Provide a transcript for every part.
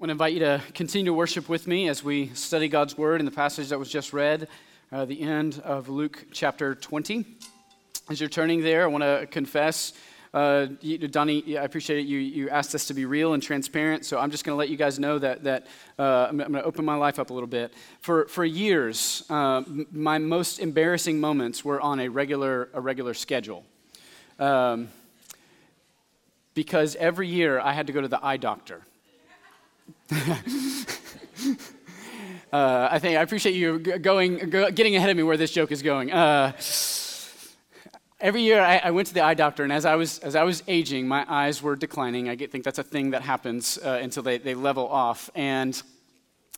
want to invite you to continue to worship with me as we study God's Word in the passage that was just read, uh, the end of Luke chapter 20. As you're turning there, I want to confess. Uh, Donnie, I appreciate it. You, you asked us to be real and transparent, so I'm just going to let you guys know that, that uh, I'm, I'm going to open my life up a little bit. For, for years, uh, my most embarrassing moments were on a regular, a regular schedule. Um, because every year I had to go to the eye doctor. Uh, I think I appreciate you going, getting ahead of me where this joke is going. Uh, every year I, I, went to the eye doctor, and as I was as I was aging, my eyes were declining. I get, think that's a thing that happens uh, until they, they level off, and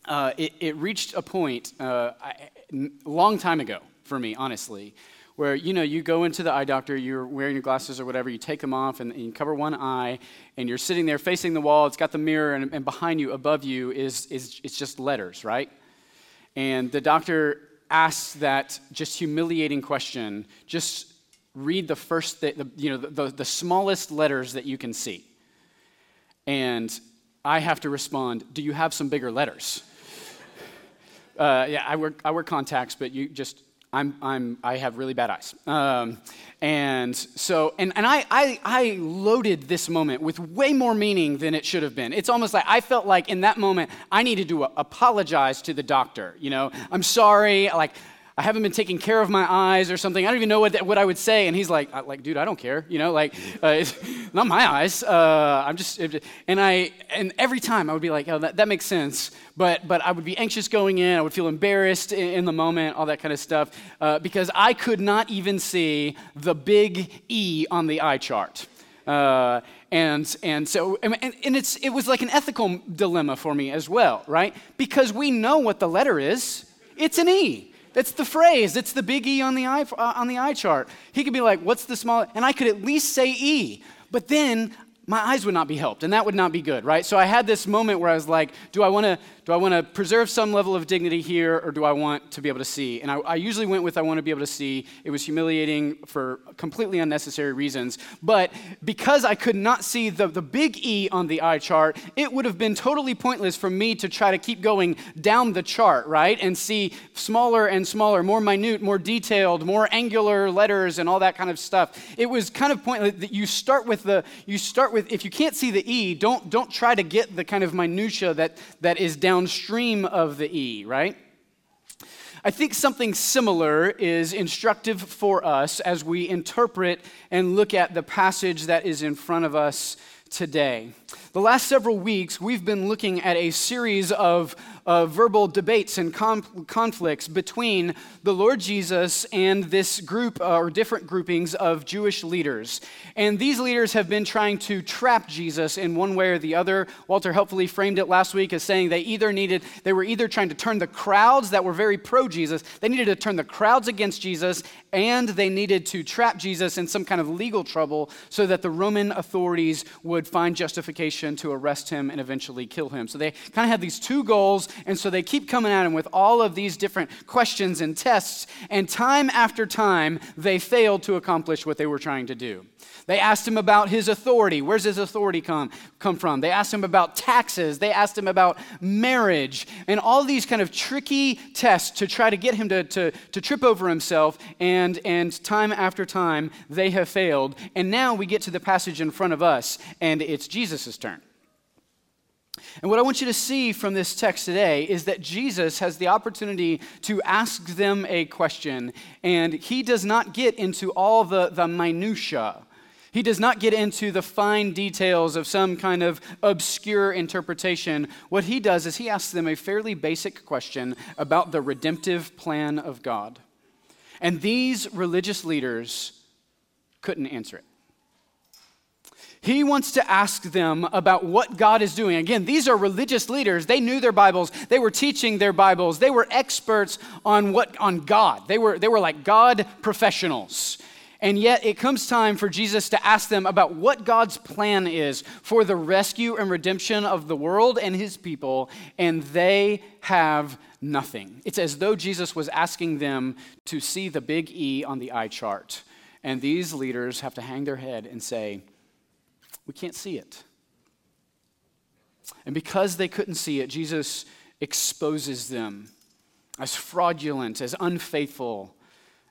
uh, it, it, reached a point a uh, long time ago for me, honestly, where you know you go into the eye doctor you're wearing your glasses or whatever you take them off and, and you cover one eye and you're sitting there facing the wall it's got the mirror and, and behind you above you is, is it's just letters right? And the doctor asks that just humiliating question just read the first th- the, you know the, the, the smallest letters that you can see. And i have to respond do you have some bigger letters? Uh, yeah i wear, I wear contacts but you just I'm, I'm, I have really bad eyes. Um, and so, and, and I, I, I loaded this moment with way more meaning than it should have been. It's almost like I felt like in that moment, I needed to apologize to the doctor. You know, I'm sorry. Like, I haven't been taking care of my eyes or something. I don't even know what, what I would say. And he's like, like, dude, I don't care. You know, like, uh, not my eyes. Uh, I'm just, and I, and every time I would be like, oh, that, that makes sense. But, but I would be anxious going in. I would feel embarrassed in, in the moment, all that kind of stuff, uh, because I could not even see the big E on the eye chart. Uh, and, and so, and, and it's, it was like an ethical dilemma for me as well, right? Because we know what the letter is. It's an E. That's the phrase. It's the big E on the eye, uh, on the eye chart. He could be like, what's the small? And I could at least say E. But then my eyes would not be helped, and that would not be good, right? So I had this moment where I was like, do I want to do I want to preserve some level of dignity here, or do I want to be able to see? And I, I, usually went with I want to be able to see. It was humiliating for completely unnecessary reasons. But because I could not see the, the big E on the eye chart, it would have been totally pointless for me to try to keep going down the chart, right? And see smaller and smaller, more minute, more detailed, more angular letters and all that kind of stuff. It was kind of pointless that you start with the, you start with, if you can't see the E, don't, don't try to get the kind of minutia that, that is downstream of the E, right? I think something similar is instructive for us as we interpret and look at the passage that is in front of us today. The last several weeks, we've been looking at a series of uh, verbal debates and com- conflicts between the Lord Jesus and this group uh, or different groupings of Jewish leaders. And these leaders have been trying to trap Jesus in one way or the other. Walter helpfully framed it last week as saying they either needed, they were either trying to turn the crowds that were very pro Jesus, they needed to turn the crowds against Jesus, and they needed to trap Jesus in some kind of legal trouble so that the Roman authorities would find justification to arrest him and eventually kill him. So they kind of had these two goals and so they keep coming at him with all of these different questions and tests. And time after time, they failed to accomplish what they were trying to do. They asked him about his authority. Where's his authority come, come from? They asked him about taxes. They asked him about marriage and all these kind of tricky tests to try to get him to, to, to trip over himself. And, and time after time, they have failed. And now we get to the passage in front of us, and it's Jesus' turn. And what I want you to see from this text today is that Jesus has the opportunity to ask them a question, and he does not get into all the, the minutiae. He does not get into the fine details of some kind of obscure interpretation. What he does is he asks them a fairly basic question about the redemptive plan of God. And these religious leaders couldn't answer it. He wants to ask them about what God is doing. Again, these are religious leaders. They knew their Bibles. They were teaching their Bibles. They were experts on what on God. They were they were like God professionals. And yet it comes time for Jesus to ask them about what God's plan is for the rescue and redemption of the world and his people, and they have nothing. It's as though Jesus was asking them to see the big E on the eye chart. And these leaders have to hang their head and say, we can't see it. And because they couldn't see it, Jesus exposes them as fraudulent, as unfaithful,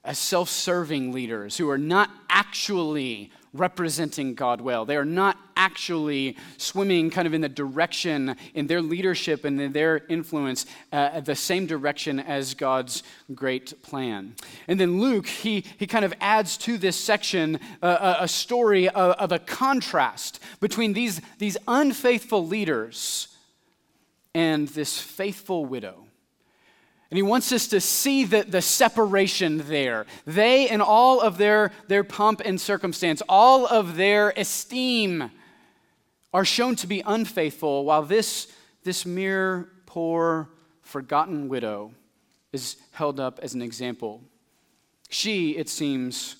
as self serving leaders who are not actually representing God well. They are not actually swimming kind of in the direction, in their leadership and in their influence, uh, the same direction as God's great plan. And then Luke, he, he kind of adds to this section uh, a, story of, of a contrast between these, these unfaithful leaders and this faithful widow. And he wants us to see the, the separation there. They, and all of their, their pomp and circumstance, all of their esteem, are shown to be unfaithful, while this, this mere poor, forgotten widow is held up as an example. She, it seems,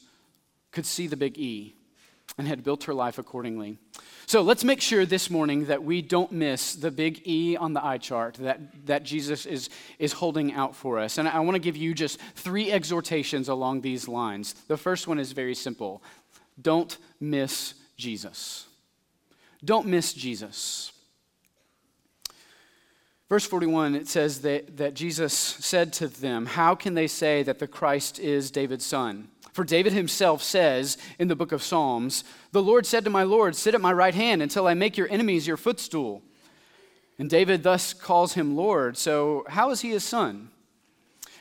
could see the big E and had built her life accordingly. So let's make sure this morning that we don't miss the big E on the eye chart that, that Jesus is, is holding out for us. And I want to give you just three exhortations along these lines. The first one is very simple don't miss Jesus. Don't miss Jesus. Verse 41, it says that, that Jesus said to them, How can they say that the Christ is David's son? For David himself says in the book of Psalms, The Lord said to my Lord, Sit at my right hand until I make your enemies your footstool. And David thus calls him Lord. So, how is he his son?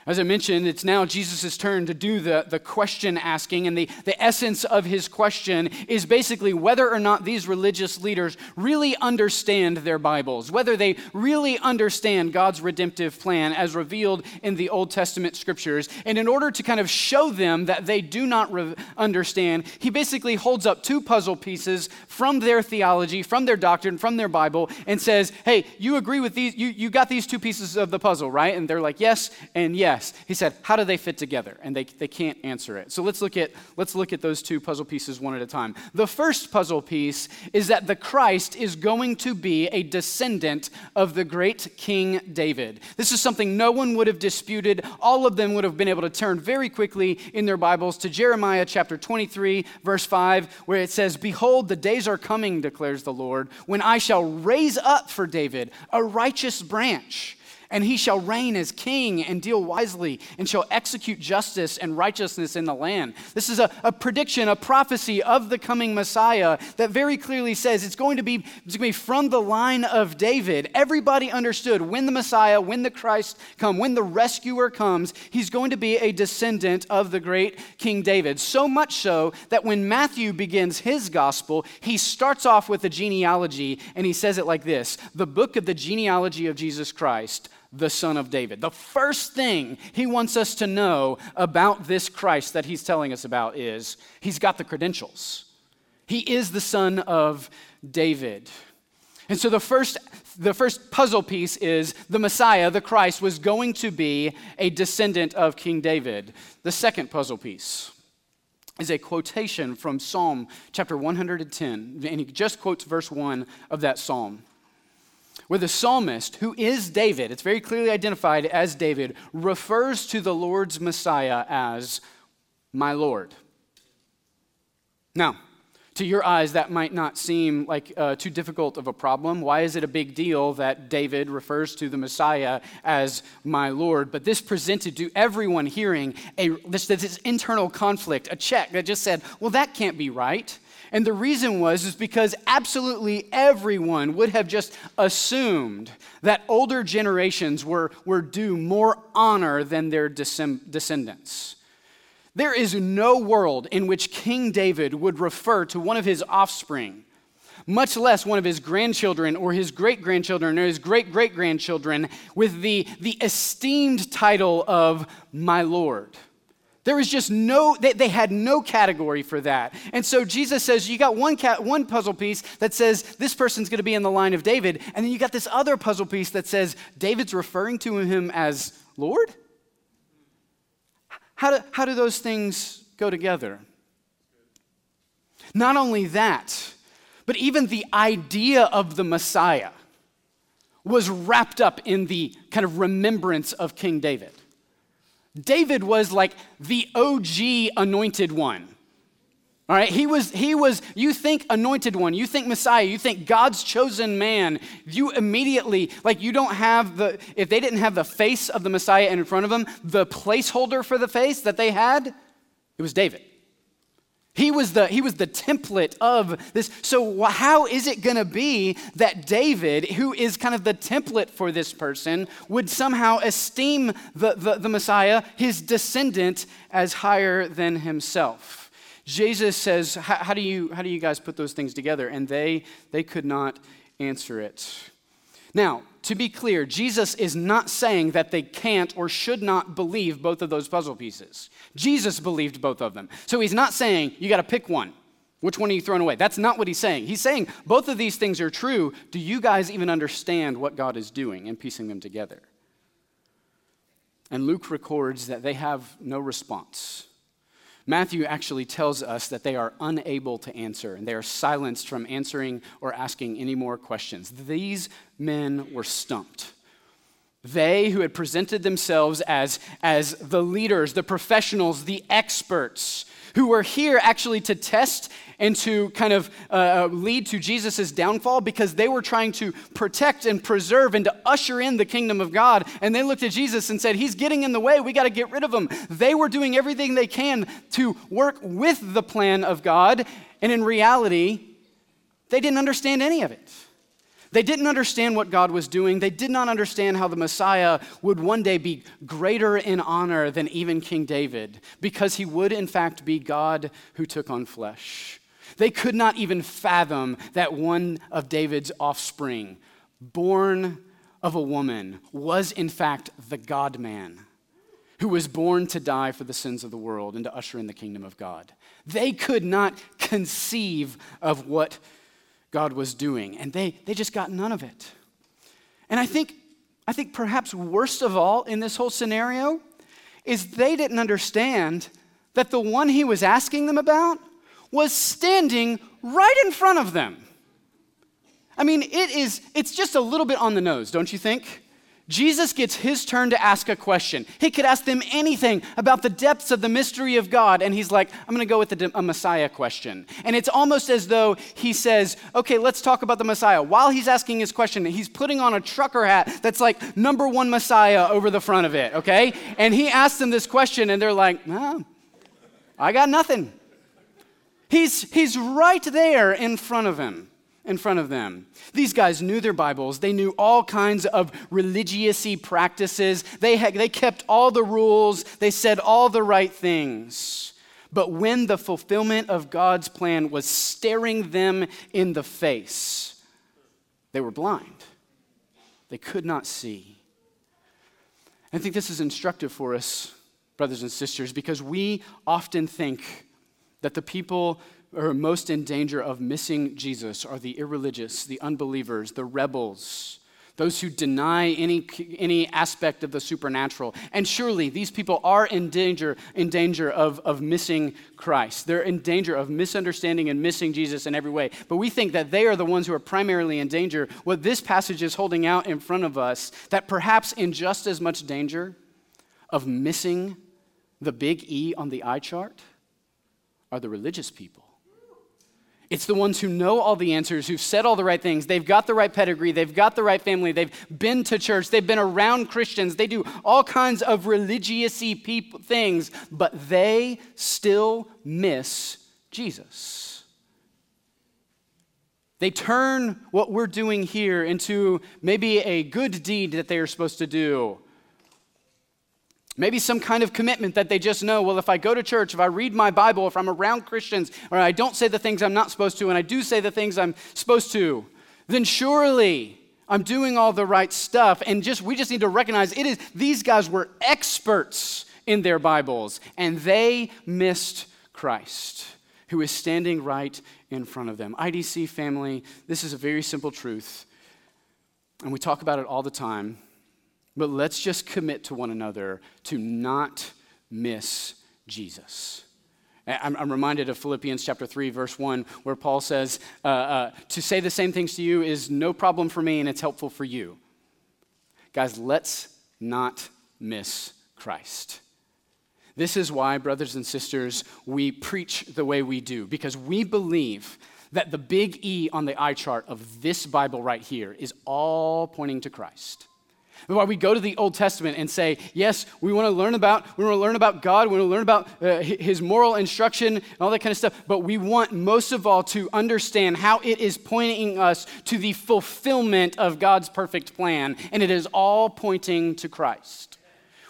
As I mentioned, it's now Jesus' turn to do the, the question asking, and the, the essence of his question is basically whether or not these religious leaders really understand their Bibles, whether they really understand God's redemptive plan as revealed in the Old Testament scriptures. And in order to kind of show them that they do not re- understand, he basically holds up two puzzle pieces from their theology, from their doctrine, from their Bible, and says, Hey, you agree with these, you, you got these two pieces of the puzzle, right? And they're like, Yes, and yes yes. He said, how do they fit together? And they, they can't answer it. So let's look, at, let's look at those two puzzle pieces one at a time. The first puzzle piece is that the Christ is going to be a descendant of the great King David. This is something no one would have disputed. All of them would have been able to turn very quickly in their Bibles to Jeremiah chapter 23, verse 5, where it says, Behold, the days are coming, declares the Lord, when I shall raise up for David a righteous branch and he shall reign as king and deal wisely, and shall execute justice and righteousness in the land. This is a, a prediction, a prophecy of the coming Messiah that very clearly says it's going, to be, it's going to be from the line of David. Everybody understood when the Messiah, when the Christ come, when the rescuer comes, he's going to be a descendant of the great King David. So much so that when Matthew begins his gospel, he starts off with a genealogy and he says it like this The book of the genealogy of Jesus Christ the Son of David. The first thing he wants us to know about this Christ that he's telling us about is he's got the credentials. He is the Son of David. And so the first, the first puzzle piece is the Messiah, the Christ, was going to be a descendant of King David. The second puzzle piece is a quotation from Psalm chapter 110. And he just quotes verse 1 of that psalm where the psalmist, who is David, it's very clearly identified as David, refers to the Lord's Messiah as my Lord. Now, to your eyes, that might not seem like uh, too difficult of a problem. Why is it a big deal that David refers to the Messiah as my Lord? But this presented to everyone hearing a, this, this internal conflict, a check that just said, well, that can't be right. And the reason was is because absolutely everyone would have just assumed that older generations were, were due more honor than their descendants. There is no world in which King David would refer to one of his offspring, much less one of his grandchildren or his great grandchildren or his great great grandchildren, with the, the esteemed title of my Lord. There was just no, they, they, had no category for that. And so Jesus says, you got one, cat, one puzzle piece that says this person's going to be in the line of David. And then you got this other puzzle piece that says David's referring to him as Lord? How do, how do those things go together? Not only that, but even the idea of the Messiah was wrapped up in the kind of remembrance of King David. David was like the OG anointed one. All right, he was, he was, you think anointed one, you think Messiah, you think God's chosen man. You immediately, like, you don't have the, if they didn't have the face of the Messiah in front of them, the placeholder for the face that they had, it was David. He was the, he was the template of this. So, how is it going to be that David, who is kind of the template for this person, would somehow esteem the, the, the Messiah, his descendant, as higher than himself? Jesus says, how do, you, how do you guys put those things together? And they, they could not answer it. Now, to be clear, Jesus is not saying that they can't or should not believe both of those puzzle pieces. Jesus believed both of them. So he's not saying you got to pick one. Which one are you throwing away? That's not what he's saying. He's saying both of these things are true. Do you guys even understand what God is doing and piecing them together? And Luke records that they have no response. Matthew actually tells us that they are unable to answer and they are silenced from answering or asking any more questions. These men were stumped. They who had presented themselves as, as the leaders, the professionals, the experts, who were here actually to test and to kind of uh, uh lead to Jesus' downfall because they were trying to protect and preserve and to usher in the kingdom of God. And they looked at Jesus and said, He's getting in the way. We got to get rid of him. They were doing everything they can to work with the plan of God. And in reality, they didn't understand any of it. They didn't understand what God was doing. They did not understand how the Messiah would one day be greater in honor than even King David, because he would, in fact, be God who took on flesh. They could not even fathom that one of David's offspring, born of a woman, was in fact the God man who was born to die for the sins of the world and to usher in the kingdom of God. They could not conceive of what God was doing, and they, they just got none of it. And I think, I think perhaps worst of all in this whole scenario is they didn't understand that the one he was asking them about was standing right in front of them. I mean, it is, it's just a little bit on the nose, don't you think? Jesus gets his turn to ask a question. He could ask them anything about the depths of the mystery of God, and he's like, I'm going to go with a, a, Messiah question. And it's almost as though he says, Okay, let's talk about the Messiah. While he's asking his question, he's putting on a trucker hat that's like number one Messiah over the front of it, okay? And he asks them this question, and they're like, oh, I got nothing. He's, he's right there in front of him in front of them. These guys knew their Bibles. They knew all kinds of religious practices. They, had, they kept all the rules. They said all the right things. But when the fulfillment of God's plan was staring them in the face, they were blind. They could not see. I think this is instructive for us, brothers and sisters, because we often think that the people are most in danger of missing Jesus are the irreligious, the unbelievers, the rebels, those who deny any, any aspect of the supernatural. And surely these people are in danger, in danger of, of missing Christ. They're in danger of misunderstanding and missing Jesus in every way. But we think that they are the ones who are primarily in danger. What this passage is holding out in front of us, that perhaps in just as much danger of missing the big E on the eye chart, are the religious people it's the ones who know all the answers, who've said all the right things. They've got the right pedigree. They've got the right family. They've been to church. They've been around Christians. They do all kinds of religious things, but they still miss Jesus. They turn what we're doing here into maybe a good deed that they are supposed to do Maybe some kind of commitment that they just know, well, if I go to church, if I read my Bible, if I'm around Christians, or I don't say the things I'm not supposed to, and I do say the things I'm supposed to, then surely I'm doing all the right stuff. And just we just need to recognize it is these guys were experts in their Bibles, and they missed Christ, who is standing right in front of them. IDC family, this is a very simple truth, and we talk about it all the time. But let's just commit to one another to not miss Jesus. I'm, reminded of Philippians chapter 3, verse 1, where Paul says, uh, uh, To say the same things to you is no problem for me and it's helpful for you. Guys, let's not miss Christ. This is why, brothers and sisters, we preach the way we do, because we believe that the big E on the eye chart of this Bible right here is all pointing to Christ. Why we go to the Old Testament and say, yes, we want to learn about, we want to learn about God, we want to learn about uh, His moral instruction and all that kind of stuff. But we want most of all to understand how it is pointing us to the fulfillment of God's perfect plan, and it is all pointing to Christ.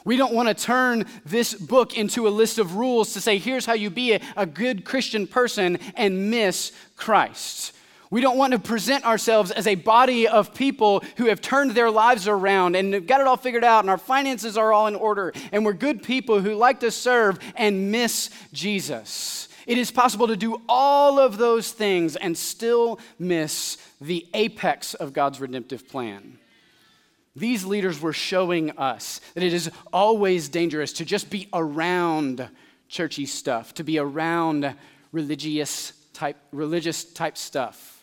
We don't want to turn this book into a list of rules to say, here's how you be a, a good Christian person and miss Christ. We don't want to present ourselves as a body of people who have turned their lives around and have got it all figured out and our finances are all in order and we're good people who like to serve and miss Jesus. It is possible to do all of those things and still miss the apex of God's redemptive plan. These leaders were showing us that it is always dangerous to just be around churchy stuff, to be around religious type, religious type stuff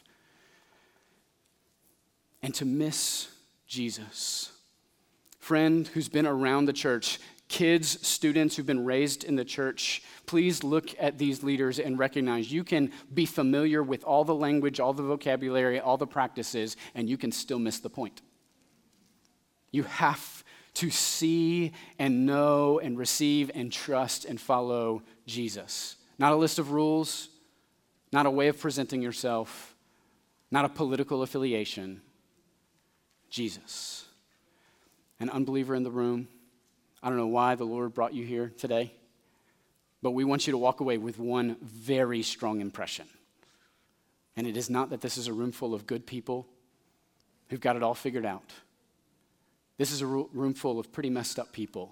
and to miss Jesus. Friend who's been around the church, kids, students who've been raised in the church, please look at these leaders and recognize you can be familiar with all the language, all the vocabulary, all the practices, and you can still miss the point. You have to see and know and receive and trust and follow Jesus. Not a list of rules, not a way of presenting yourself, not a political affiliation, Jesus. An unbeliever in the room, I don't know why the Lord brought you here today, but we want you to walk away with one very strong impression. And it is not that this is a room full of good people who've got it all figured out. This is a room full of pretty messed up people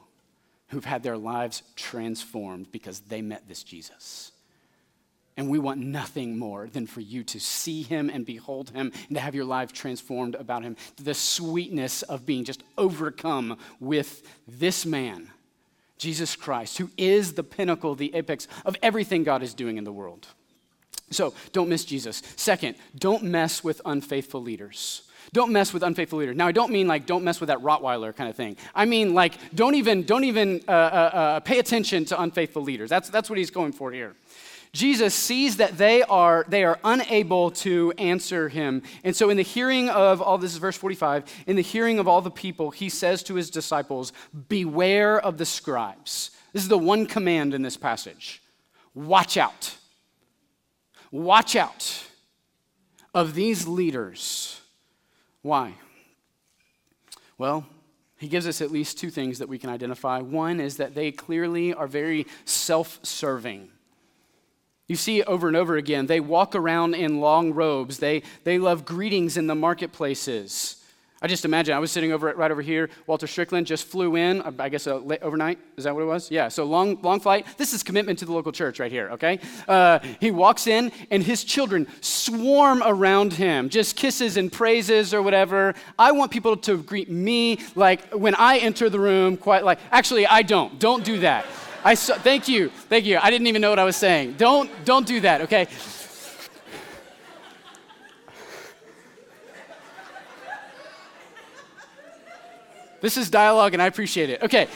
who've had their lives transformed because they met this Jesus. And we want nothing more than for you to see him and behold him and to have your life transformed about him. The sweetness of being just overcome with this man, Jesus Christ, who is the pinnacle, the apex of everything God is doing in the world. So don't miss Jesus. Second, don't mess with unfaithful leaders. Don't mess with unfaithful leaders. Now, I don't mean like don't mess with that Rottweiler kind of thing. I mean like don't even don't even uh, uh, uh, pay attention to unfaithful leaders. That's that's what he's going for here. Jesus sees that they are, they are unable to answer him. And so, in the hearing of all this is verse 45, in the hearing of all the people, he says to his disciples, Beware of the scribes. This is the one command in this passage. Watch out. Watch out of these leaders. Why? Well, he gives us at least two things that we can identify. One is that they clearly are very self serving. You see over and over again, they walk around in long robes. They, they love greetings in the marketplaces. I just imagine, I was sitting over right over here. Walter Strickland just flew in, I guess uh, overnight. Is that what it was? Yeah, so long, long flight. This is commitment to the local church right here, okay? Uh, he walks in, and his children swarm around him, just kisses and praises or whatever. I want people to greet me like when I enter the room, quite like, actually, I don't. Don't do that. I thank you, thank you. I didn't even know what I was saying. Don't, don't do that, okay? This is dialogue, and I appreciate it. Okay.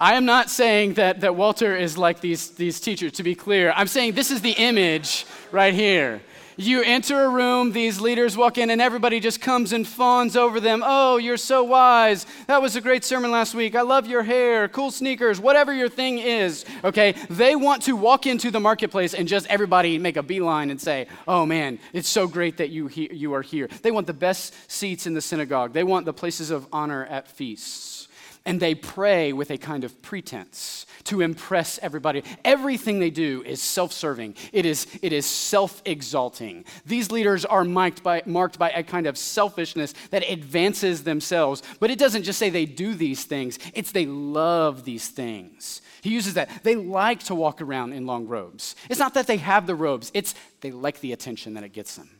I am not saying that, that Walter is like these, these teachers, to be clear. I'm saying this is the image right here. You enter a room, these leaders walk in, and everybody just comes and fawns over them. Oh, you're so wise. That was a great sermon last week. I love your hair, cool sneakers, whatever your thing is. Okay? They want to walk into the marketplace and just everybody make a beeline and say, Oh man, it's so great that you, he- you are here. They want the best seats in the synagogue, they want the places of honor at feasts and they pray with a kind of pretense to impress everybody. Everything they do is self serving, it is, it is self exalting. These leaders are marked by, marked by a kind of selfishness that advances themselves. But it doesn't just say they do these things, it's they love these things. He uses that. They like to walk around in long robes. It's not that they have the robes, it's they like the attention that it gets them.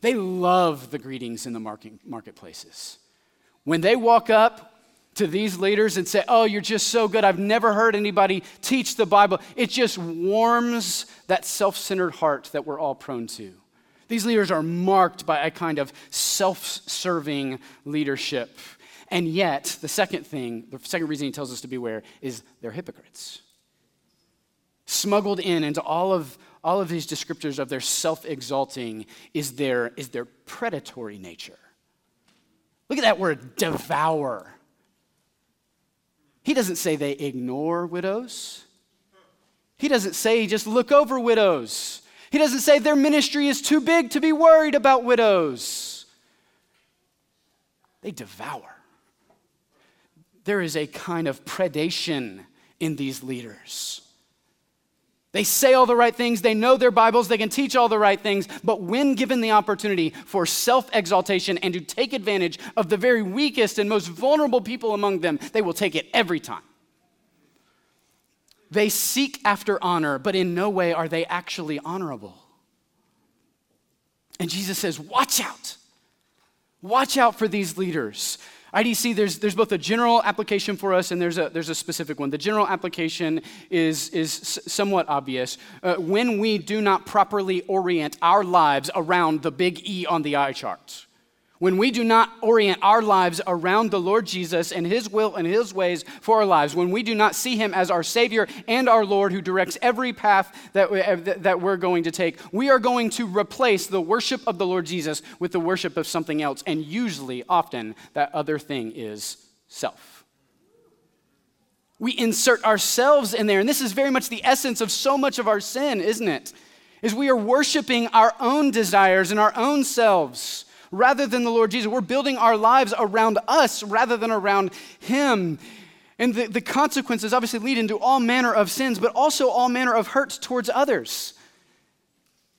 They love the greetings in the market, marketplaces. When they walk up, to these leaders and say, Oh, you're just so good. I've never heard anybody teach the Bible. It just warms that self centered heart that we're all prone to. These leaders are marked by a kind of self serving leadership. And yet, the second thing, the second reason he tells us to beware is they're hypocrites. Smuggled in into all of, all of these descriptors of their self exalting is their, is their predatory nature. Look at that word, devour. He doesn't say they ignore widows. He doesn't say just look over widows. He doesn't say their ministry is too big to be worried about widows. They devour. There is a kind of predation in these leaders. They say all the right things, they know their Bibles, they can teach all the right things, but when given the opportunity for self exaltation and to take advantage of the very weakest and most vulnerable people among them, they will take it every time. They seek after honor, but in no way are they actually honorable. And Jesus says, Watch out. Watch out for these leaders. IDC, there's, there's both a general application for us and there's a, there's a specific one. The general application is, is somewhat obvious. Uh, when we do not properly orient our lives around the big E on the eye chart, when we do not orient our lives around the Lord Jesus and His will and His ways for our lives, when we do not see Him as our Savior and our Lord who directs every path that, we, that we're going to take, we are going to replace the worship of the Lord Jesus with the worship of something else. And usually, often, that other thing is self. We insert ourselves in there. And this is very much the essence of so much of our sin, isn't it? Is we are worshiping our own desires and our own selves rather than the Lord Jesus. We're building our lives around us rather than around Him. And the, the consequences obviously lead into all manner of sins, but also all manner of hurts towards others.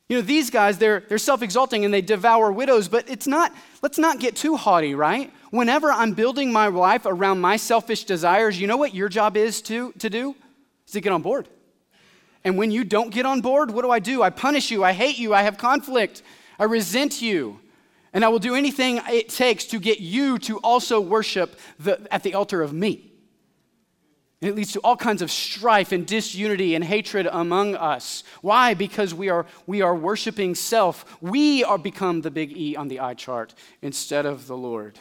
You know, these guys, they're, they're self exalting and they devour widows, but it's not, let's not get too haughty, right? Whenever I'm building my life around my selfish desires, you know what your job is to, to do? Is to get on board. And when you don't get on board, what do I do? I punish you, I hate you, I have conflict, I resent you. And I will do anything it takes to get you to also worship the, at the altar of me. And it leads to all kinds of strife and disunity and hatred among us. Why? Because we are, we are worshiping self. We are become the big E on the eye chart instead of the Lord.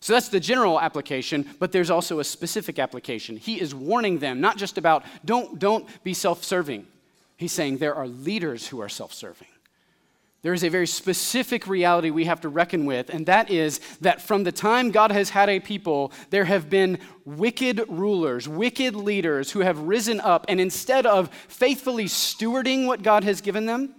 So that's the general application, but there's also a specific application. He is warning them not just about don't, don't be self serving, he's saying there are leaders who are self serving. There is a very specific reality we have to reckon with, and that is that from the time God has had a people, there have been wicked rulers, wicked leaders who have risen up, and instead of faithfully stewarding what God has given them,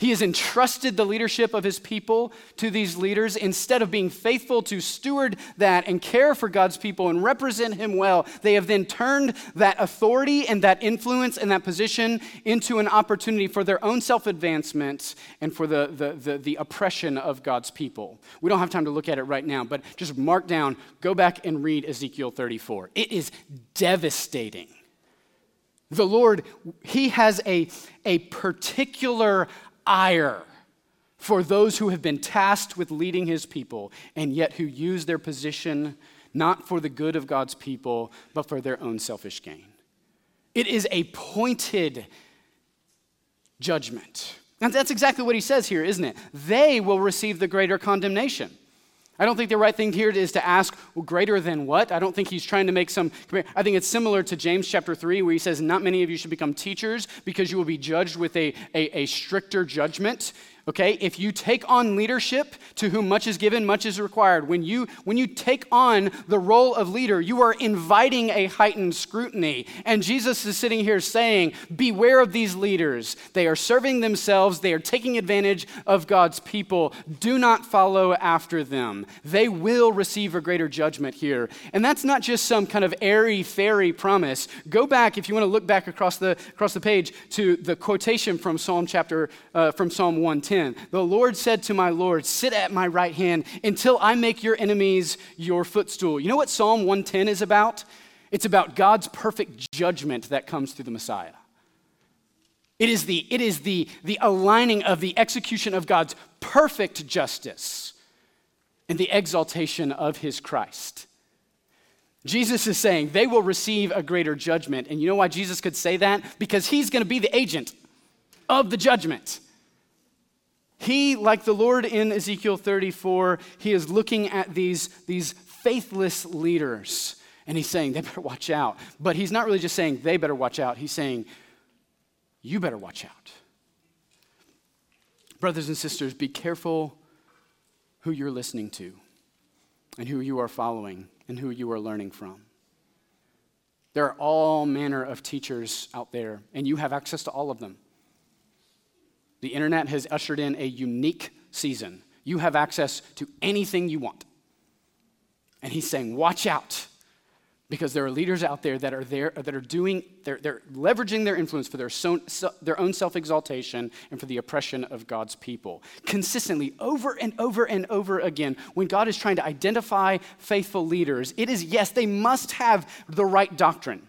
he has entrusted the leadership of his people to these leaders. Instead of being faithful to steward that and care for God's people and represent him well, they have then turned that authority and that influence and that position into an opportunity for their own self advancement and for the, the, the, the, oppression of God's people. We don't have time to look at it right now, but just mark down, go back and read Ezekiel 34. It is devastating. The Lord, He has a, a particular ire for those who have been tasked with leading his people and yet who use their position not for the good of God's people, but for their own selfish gain. It is a pointed judgment. And that's exactly what he says here, isn't it? They will receive the greater condemnation. I don't think the right thing here is to ask, well, greater than what? I don't think he's trying to make some. I think it's similar to James chapter 3, where he says, Not many of you should become teachers because you will be judged with a, a, a stricter judgment. Okay, if you take on leadership, to whom much is given, much is required. When you, when you take on the role of leader, you are inviting a heightened scrutiny. And Jesus is sitting here saying, Beware of these leaders. They are serving themselves, they are taking advantage of God's people. Do not follow after them. They will receive a greater judgment here. And that's not just some kind of airy fairy promise. Go back, if you want to look back across the, across the page, to the quotation from Psalm chapter, uh, from Psalm 110. 10. The Lord said to my Lord, Sit at my right hand until I make your enemies your footstool. You know what Psalm 110 is about? It's about God's perfect judgment that comes through the Messiah. It is the, it is the, the aligning of the execution of God's perfect justice and the exaltation of his Christ. Jesus is saying they will receive a greater judgment. And you know why Jesus could say that? Because he's going to be the agent of the judgment. He, like the Lord in Ezekiel 34, he is looking at these, these faithless leaders and he's saying they better watch out. But he's not really just saying they better watch out, he's saying you better watch out. Brothers and sisters, be careful who you're listening to and who you are following and who you are learning from. There are all manner of teachers out there, and you have access to all of them. The internet has ushered in a unique season. You have access to anything you want. And he's saying, watch out because there are leaders out there that are there that are doing they're, they're leveraging their influence for their, so, so, their own self-exaltation and for the oppression of god's people consistently over and over and over again when god is trying to identify faithful leaders it is yes they must have the right doctrine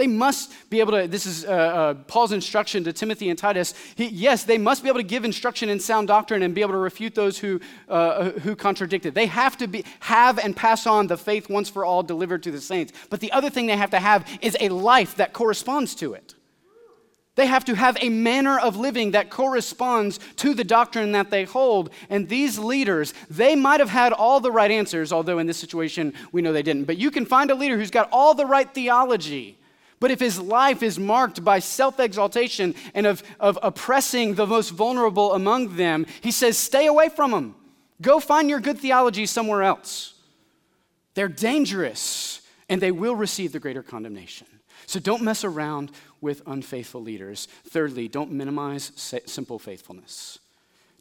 they must be able to, this is uh, uh, Paul's instruction to Timothy and Titus. He, yes, they must be able to give instruction in sound doctrine and be able to refute those who, uh, who contradict it. They have to be, have and pass on the faith once for all delivered to the saints. But the other thing they have to have is a life that corresponds to it. They have to have a manner of living that corresponds to the doctrine that they hold. And these leaders, they might have had all the right answers, although in this situation we know they didn't. But you can find a leader who's got all the right theology but if his life is marked by self exaltation and of, of oppressing the most vulnerable among them, he says, stay away from them. Go find your good theology somewhere else. They're dangerous and they will receive the greater condemnation. So don't mess around with unfaithful leaders. Thirdly, don't minimize simple faithfulness.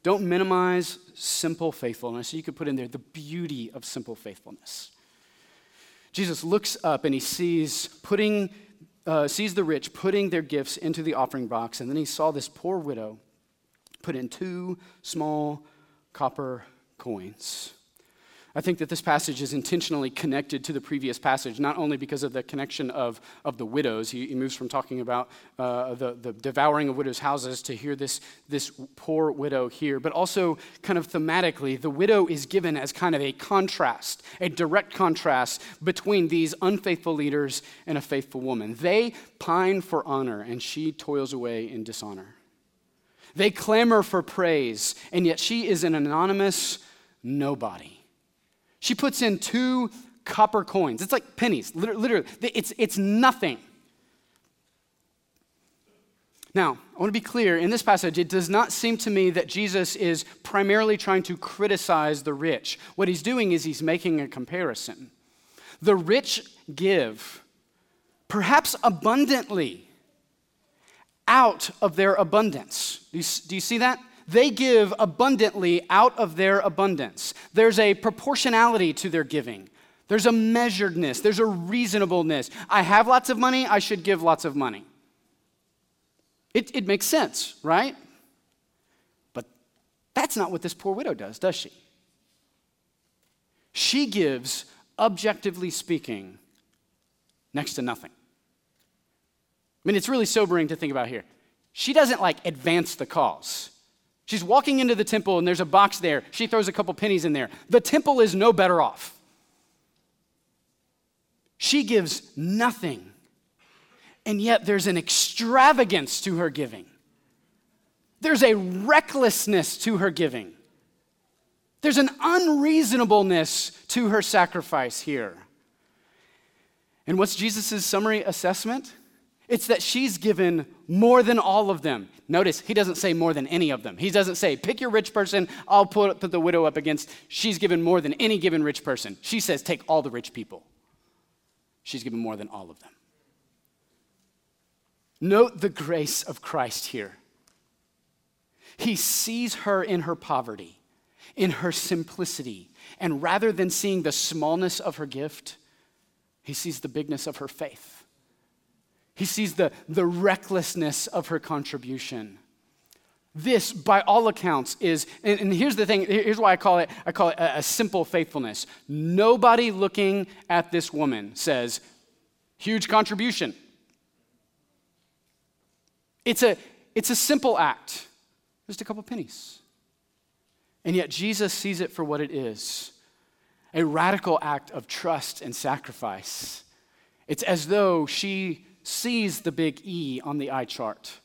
Don't minimize simple faithfulness. You could put in there the beauty of simple faithfulness. Jesus looks up and he sees putting uh, sees the rich putting their gifts into the offering box, and then he saw this poor widow put in two small copper coins. I think that this passage is intentionally connected to the previous passage, not only because of the connection of, of the widows. He, he moves from talking about uh, the, the devouring of widows' houses to hear this, this poor widow here, but also kind of thematically, the widow is given as kind of a contrast, a direct contrast between these unfaithful leaders and a faithful woman. They pine for honor, and she toils away in dishonor. They clamor for praise, and yet she is an anonymous nobody. She puts in two copper coins. It's like pennies, literally. It's, it's nothing. Now, I want to be clear in this passage, it does not seem to me that Jesus is primarily trying to criticize the rich. What he's doing is he's making a comparison. The rich give, perhaps abundantly, out of their abundance. Do you, do you see that? They give abundantly out of their abundance. There's a proportionality to their giving. There's a measuredness, there's a reasonableness. I have lots of money, I should give lots of money. It, it makes sense, right? But that's not what this poor widow does, does she? She gives, objectively speaking, next to nothing. I mean, it's really sobering to think about here. She doesn't like advance the cause. She's walking into the temple and there's a box there. She throws a couple pennies in there. The temple is no better off. She gives nothing. And yet there's an extravagance to her giving. There's a recklessness to her giving. There's an unreasonableness to her sacrifice here. And what's Jesus' summary assessment? It's that she's given more than all of them. Notice, he doesn't say more than any of them. He doesn't say, pick your rich person, I'll put, put the widow up against. She's given more than any given rich person. She says, take all the rich people. She's given more than all of them. Note the grace of Christ here. He sees her in her poverty, in her simplicity, and rather than seeing the smallness of her gift, he sees the bigness of her faith. He sees the, the recklessness of her contribution. This, by all accounts, is, and, and, here's the thing, here's why I call it, I call it a, a simple faithfulness. Nobody looking at this woman says, huge contribution. It's a, it's a simple act, just a couple pennies. And yet Jesus sees it for what it is a radical act of trust and sacrifice. It's as though she sees the big E on the eye chart,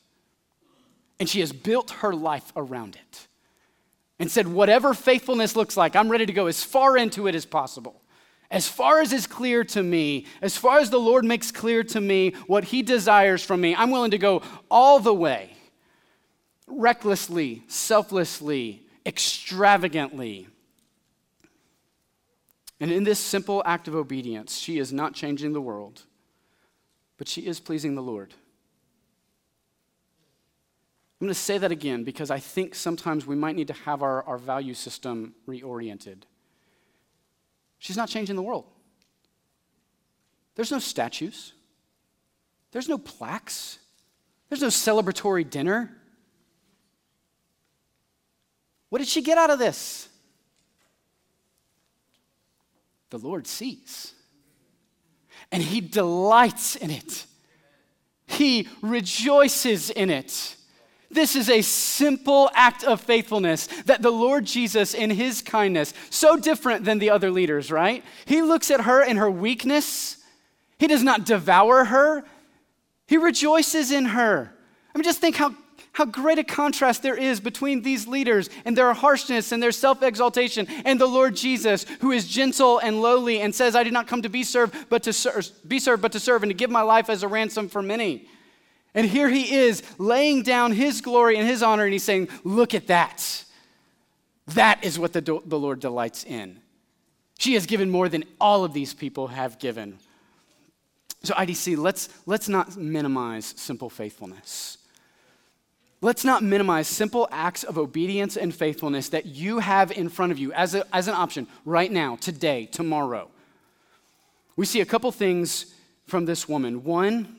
and she has built her life around it. and said, Whatever faithfulness looks like, I'm ready to go as far into it as possible. As far as is clear to me, as far as the Lord makes clear to me what He desires from me, I'm willing to go all the way, recklessly, selflessly, extravagantly. And in this simple act of obedience, she is not changing the world, but she is pleasing the Lord. I'm going to say that again because I think sometimes we might need to have our, our value system reoriented. She's not changing the world. There's no statues, there's no plaques, there's no celebratory dinner. What did she get out of this? The Lord sees, and He delights in it, He rejoices in it. This is a simple act of faithfulness that the Lord Jesus, in his kindness, so different than the other leaders, right? He looks at her in her weakness. He does not devour her, he rejoices in her. I mean, just think how, how great a contrast there is between these leaders and their harshness and their self exaltation and the Lord Jesus, who is gentle and lowly and says, I did not come to be served, but to ser- be served, but to serve and to give my life as a ransom for many. And here he is laying down his glory and his honor, and he's saying, Look at that. That is what the, do- the Lord delights in. She has given more than all of these people have given. So, IDC, let's, let's not minimize simple faithfulness. Let's not minimize simple acts of obedience and faithfulness that you have in front of you as, a, as an option right now, today, tomorrow. We see a couple things from this woman. One,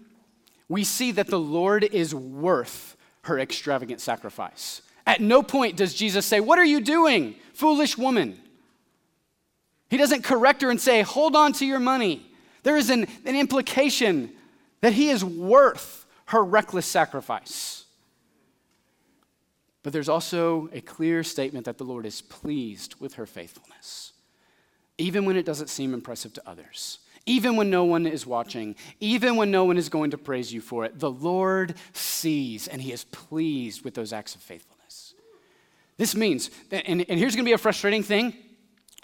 we see that the Lord is worth her extravagant sacrifice. At no point does Jesus say, What are you doing, foolish woman? He doesn't correct her and say, Hold on to your money. There is an, an implication that he is worth her reckless sacrifice. But there's also a clear statement that the Lord is pleased with her faithfulness, even when it doesn't seem impressive to others even when no one is watching, even when no one is going to praise you for it. The Lord sees and he is pleased with those acts of faithfulness. This means, and, and here's to be a frustrating thing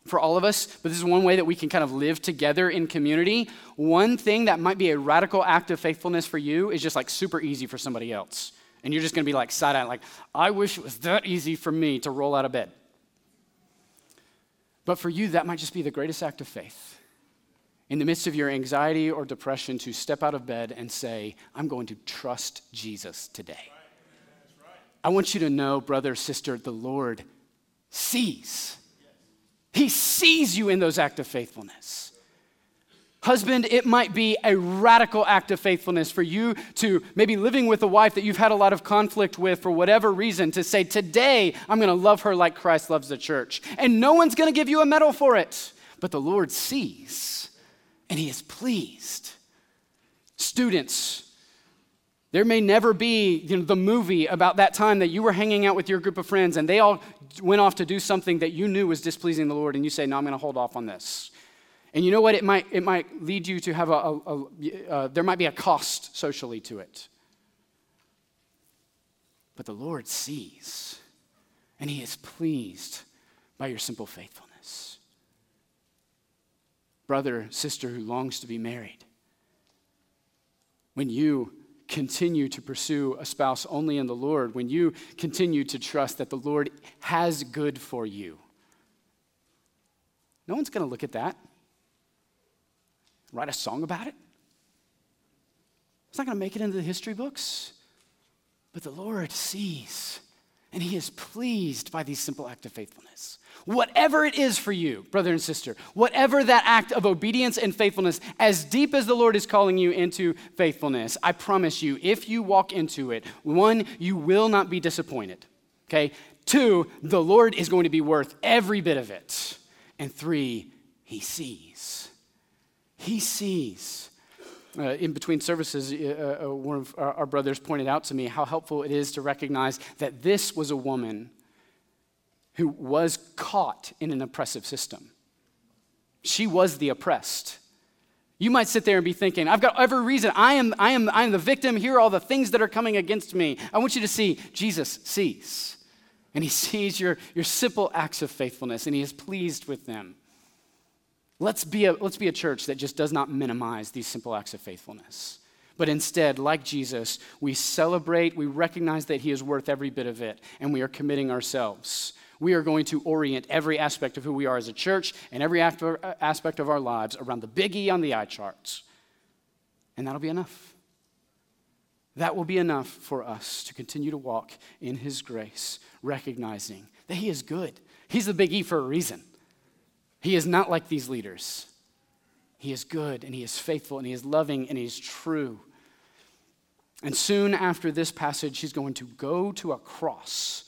for all of us, but this is one way that we can kind of live together in community. One thing that might be a radical act of faithfulness for you is just like super easy for somebody else. And you're just going to be like side eye, like, I wish it was that easy for me to roll out of bed. But for you, that might just be the greatest act of faith in the midst of your anxiety or depression to step out of bed and say, I'm going to trust Jesus today. I want you to know, brother, sister, the Lord sees. He sees you in those acts of faithfulness. Husband, it might be a radical act of faithfulness for you to maybe living with a wife that you've had a lot of conflict with for whatever reason to say, Today, I'm going to love her like Christ loves the church. And no one's going to give you a medal for it, but the Lord sees and he is pleased. Students, there may never be you know, the movie about that time that you were hanging out with your group of friends and they all went off to do something that you knew was displeasing the Lord, and you say, No, I'm going to hold off on this. And you know what? It might, it might lead you to have a, a, a uh, there might be a cost socially to it. But the Lord sees, and He is pleased by your simple faithfulness brother, sister who longs to be married, when you continue to pursue a spouse only in the Lord, when you continue to trust that the Lord has good for you, no one's going to look at that, write a song about it. It's not going to make it into the history books. But the Lord sees, and He is pleased by these simple acts of faithfulness. Whatever it is for you, brother and sister, whatever that act of obedience and faithfulness, as deep as the Lord is calling you into faithfulness, I promise you, if you walk into it, one, you will not be disappointed. Okay? Two, the Lord is going to be worth every bit of it. And three, He sees. He sees. Uh, in between services, uh, uh, one of our, our brothers pointed out to me how helpful it is to recognize that this was a woman who was caught in an oppressive system. She was the oppressed. You might sit there and be thinking, I've got every reason. I am, I am, I am the victim. Here are all the things that are coming against me. I want you to see Jesus sees. And he sees your, your simple acts of faithfulness and he is pleased with them. Let's be, a, let's be a church that just does not minimize these simple acts of faithfulness. But instead, like Jesus, we celebrate, we recognize that he is worth every bit of it, and we are committing ourselves. We are going to orient every aspect of who we are as a church and every uh, aspect of our lives around the big E on the eye charts. And that'll be enough. That will be enough for us to continue to walk in his grace, recognizing that he is good. He's the big E for a reason. He is not like these leaders. He is good and he is faithful and he is loving and he is true. And soon after this passage, he's going to go to a cross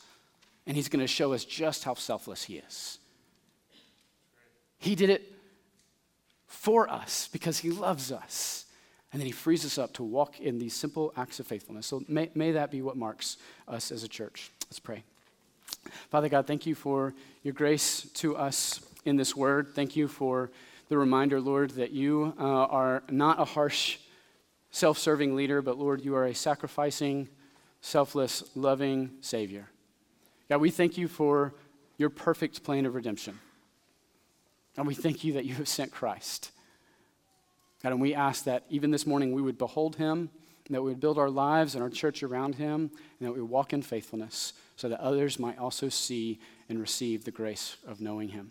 and he's going to show us just how selfless he is. He did it for us because he loves us. And then he frees us up to walk in these simple acts of faithfulness. So may, may that be what marks us as a church. Let's pray. Father God, thank you for your grace to us in this word. Thank you for the reminder, Lord, that you uh, are not a harsh, self serving leader, but Lord, you are a sacrificing, selfless, loving Savior. God, we thank you for your perfect plan of redemption. And we thank you that you have sent Christ. God, and we ask that even this morning we would behold him, that we would build our lives and our church around him, and that we walk in faithfulness so that others might also see and receive the grace of knowing him.